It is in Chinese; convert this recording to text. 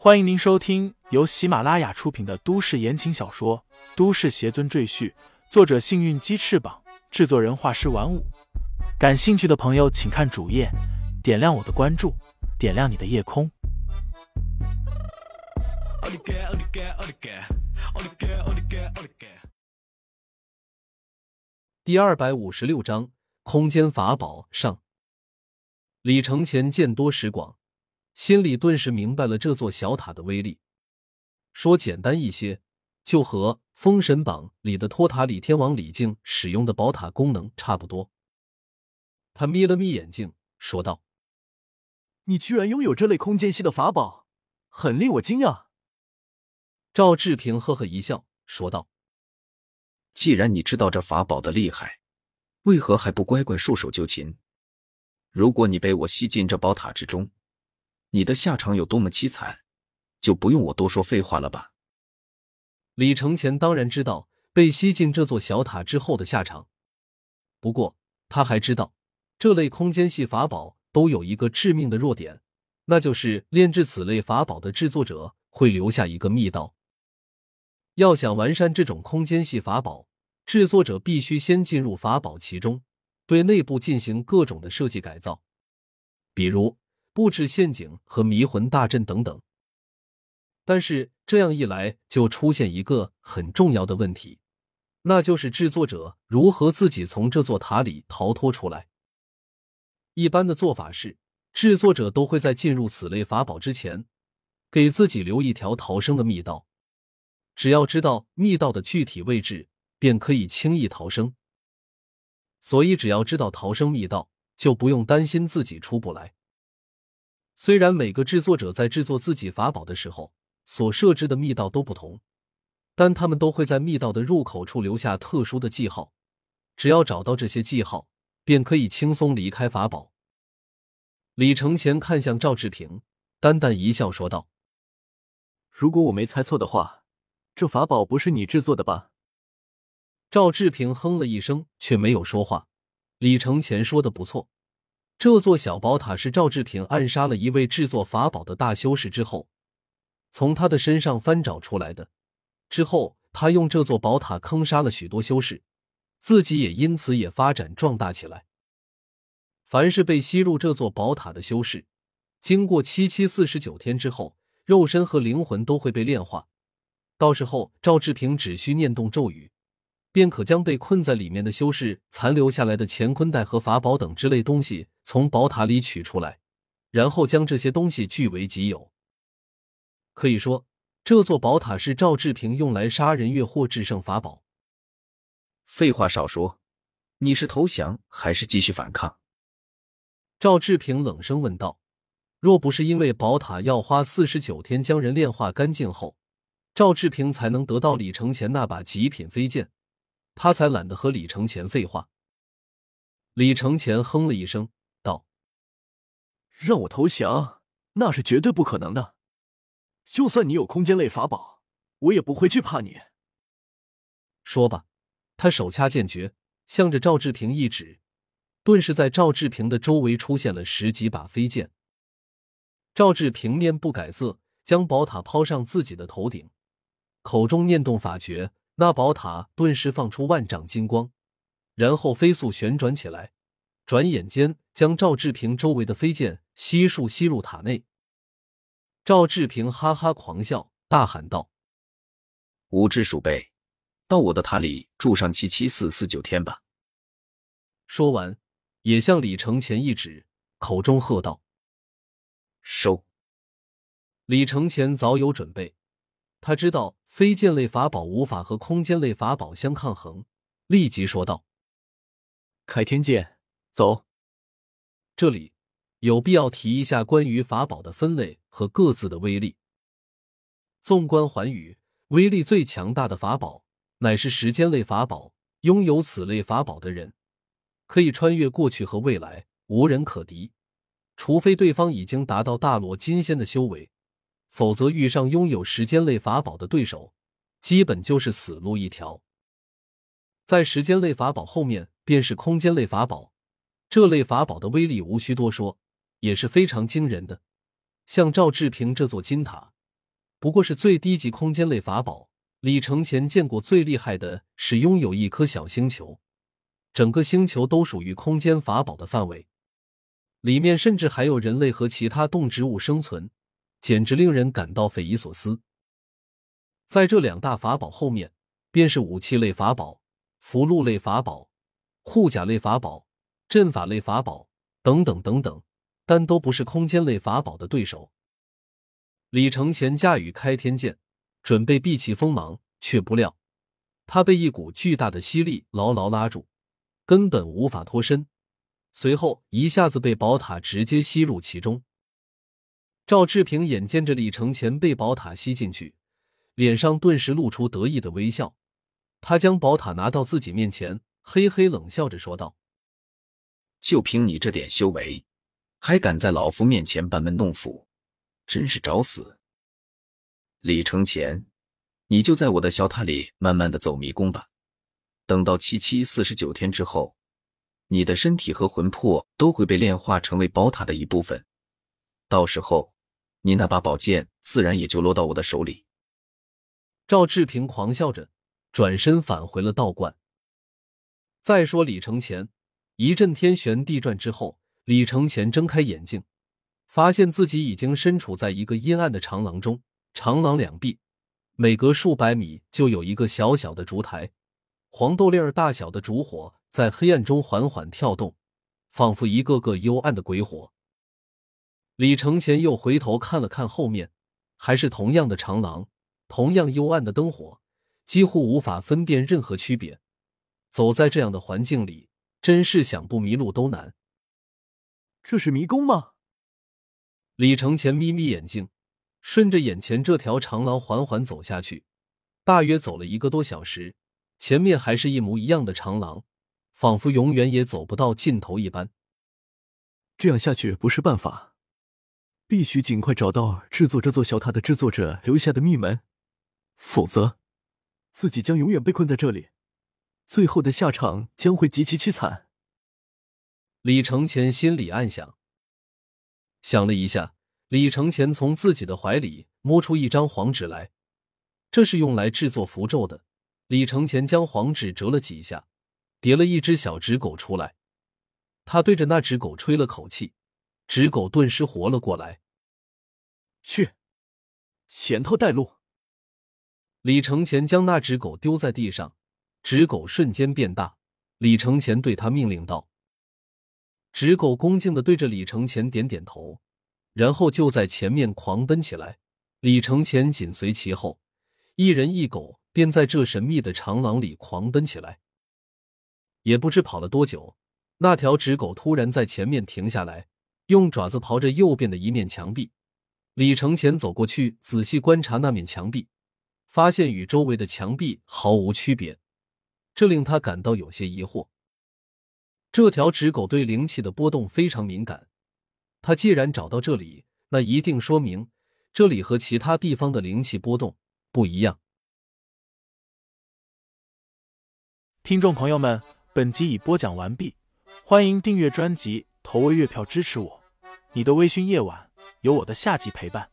欢迎您收听由喜马拉雅出品的都市言情小说《都市邪尊赘婿》，作者：幸运鸡翅膀，制作人：画师玩五。感兴趣的朋友，请看主页，点亮我的关注，点亮你的夜空。第二百五十六章：空间法宝上。李承前见多识广。心里顿时明白了这座小塔的威力。说简单一些，就和《封神榜》里的托塔李天王李靖使用的宝塔功能差不多。他眯了眯眼睛，说道：“你居然拥有这类空间系的法宝，很令我惊讶。”赵志平呵呵一笑，说道：“既然你知道这法宝的厉害，为何还不乖乖束手就擒？如果你被我吸进这宝塔之中，”你的下场有多么凄惨，就不用我多说废话了吧？李承前当然知道被吸进这座小塔之后的下场，不过他还知道，这类空间系法宝都有一个致命的弱点，那就是炼制此类法宝的制作者会留下一个密道。要想完善这种空间系法宝，制作者必须先进入法宝其中，对内部进行各种的设计改造，比如。布置陷阱和迷魂大阵等等，但是这样一来就出现一个很重要的问题，那就是制作者如何自己从这座塔里逃脱出来。一般的做法是，制作者都会在进入此类法宝之前，给自己留一条逃生的密道，只要知道密道的具体位置，便可以轻易逃生。所以，只要知道逃生密道，就不用担心自己出不来。虽然每个制作者在制作自己法宝的时候所设置的密道都不同，但他们都会在密道的入口处留下特殊的记号。只要找到这些记号，便可以轻松离开法宝。李承前看向赵志平，淡淡一笑，说道：“如果我没猜错的话，这法宝不是你制作的吧？”赵志平哼了一声，却没有说话。李承前说的不错。这座小宝塔是赵志平暗杀了一位制作法宝的大修士之后，从他的身上翻找出来的。之后，他用这座宝塔坑杀了许多修士，自己也因此也发展壮大起来。凡是被吸入这座宝塔的修士，经过七七四十九天之后，肉身和灵魂都会被炼化。到时候，赵志平只需念动咒语。便可将被困在里面的修士残留下来的乾坤袋和法宝等之类东西从宝塔里取出来，然后将这些东西据为己有。可以说，这座宝塔是赵志平用来杀人越货制胜法宝。废话少说，你是投降还是继续反抗？赵志平冷声问道。若不是因为宝塔要花四十九天将人炼化干净后，赵志平才能得到李承前那把极品飞剑。他才懒得和李承前废话。李承前哼了一声，道：“让我投降，那是绝对不可能的。就算你有空间类法宝，我也不会惧怕你。”说吧，他手掐剑诀，向着赵志平一指，顿时在赵志平的周围出现了十几把飞剑。赵志平面不改色，将宝塔抛上自己的头顶，口中念动法诀。那宝塔顿时放出万丈金光，然后飞速旋转起来，转眼间将赵志平周围的飞剑悉数吸入塔内。赵志平哈哈狂笑，大喊道：“无知鼠辈，到我的塔里住上七七四四九天吧！”说完，也向李承前一指，口中喝道：“收！”李承前早有准备。他知道飞剑类法宝无法和空间类法宝相抗衡，立即说道：“开天剑，走。”这里有必要提一下关于法宝的分类和各自的威力。纵观寰宇，威力最强大的法宝乃是时间类法宝。拥有此类法宝的人，可以穿越过去和未来，无人可敌，除非对方已经达到大罗金仙的修为。否则，遇上拥有时间类法宝的对手，基本就是死路一条。在时间类法宝后面，便是空间类法宝。这类法宝的威力无需多说，也是非常惊人的。像赵志平这座金塔，不过是最低级空间类法宝。李承前见过最厉害的是拥有一颗小星球，整个星球都属于空间法宝的范围，里面甚至还有人类和其他动植物生存，简直令人感到匪夷所思。在这两大法宝后面，便是武器类法宝、符箓类法宝、护甲类法宝、阵法类法宝等等等等，但都不是空间类法宝的对手。李承前驾驭开天剑。准备避其锋芒，却不料他被一股巨大的吸力牢牢拉住，根本无法脱身。随后一下子被宝塔直接吸入其中。赵志平眼见着李承前被宝塔吸进去，脸上顿时露出得意的微笑。他将宝塔拿到自己面前，嘿嘿冷笑着说道：“就凭你这点修为，还敢在老夫面前班门弄斧，真是找死！”李承前，你就在我的小塔里慢慢的走迷宫吧。等到七七四十九天之后，你的身体和魂魄都会被炼化成为宝塔的一部分。到时候，你那把宝剑自然也就落到我的手里。赵志平狂笑着，转身返回了道观。再说李承前，一阵天旋地转之后，李承前睁开眼睛，发现自己已经身处在一个阴暗的长廊中。长廊两壁，每隔数百米就有一个小小的烛台，黄豆粒儿大小的烛火在黑暗中缓缓跳动，仿佛一个个幽暗的鬼火。李承前又回头看了看后面，还是同样的长廊，同样幽暗的灯火，几乎无法分辨任何区别。走在这样的环境里，真是想不迷路都难。这是迷宫吗？李承前眯眯眼睛。顺着眼前这条长廊缓缓走下去，大约走了一个多小时，前面还是一模一样的长廊，仿佛永远也走不到尽头一般。这样下去不是办法，必须尽快找到制作这座小塔的制作者留下的密门，否则自己将永远被困在这里，最后的下场将会极其凄惨。李承前心里暗想，想了一下。李承前从自己的怀里摸出一张黄纸来，这是用来制作符咒的。李承前将黄纸折了几下，叠了一只小纸狗出来。他对着那只狗吹了口气，纸狗顿时活了过来。去，前头带路。李承前将那只狗丢在地上，纸狗瞬间变大。李承前对他命令道：“纸狗恭敬的对着李承前点点头。”然后就在前面狂奔起来，李承前紧随其后，一人一狗便在这神秘的长廊里狂奔起来。也不知跑了多久，那条纸狗突然在前面停下来，用爪子刨着右边的一面墙壁。李承前走过去仔细观察那面墙壁，发现与周围的墙壁毫无区别，这令他感到有些疑惑。这条纸狗对灵气的波动非常敏感。他既然找到这里，那一定说明这里和其他地方的灵气波动不一样。听众朋友们，本集已播讲完毕，欢迎订阅专辑，投喂月票支持我。你的微醺夜晚，有我的下集陪伴。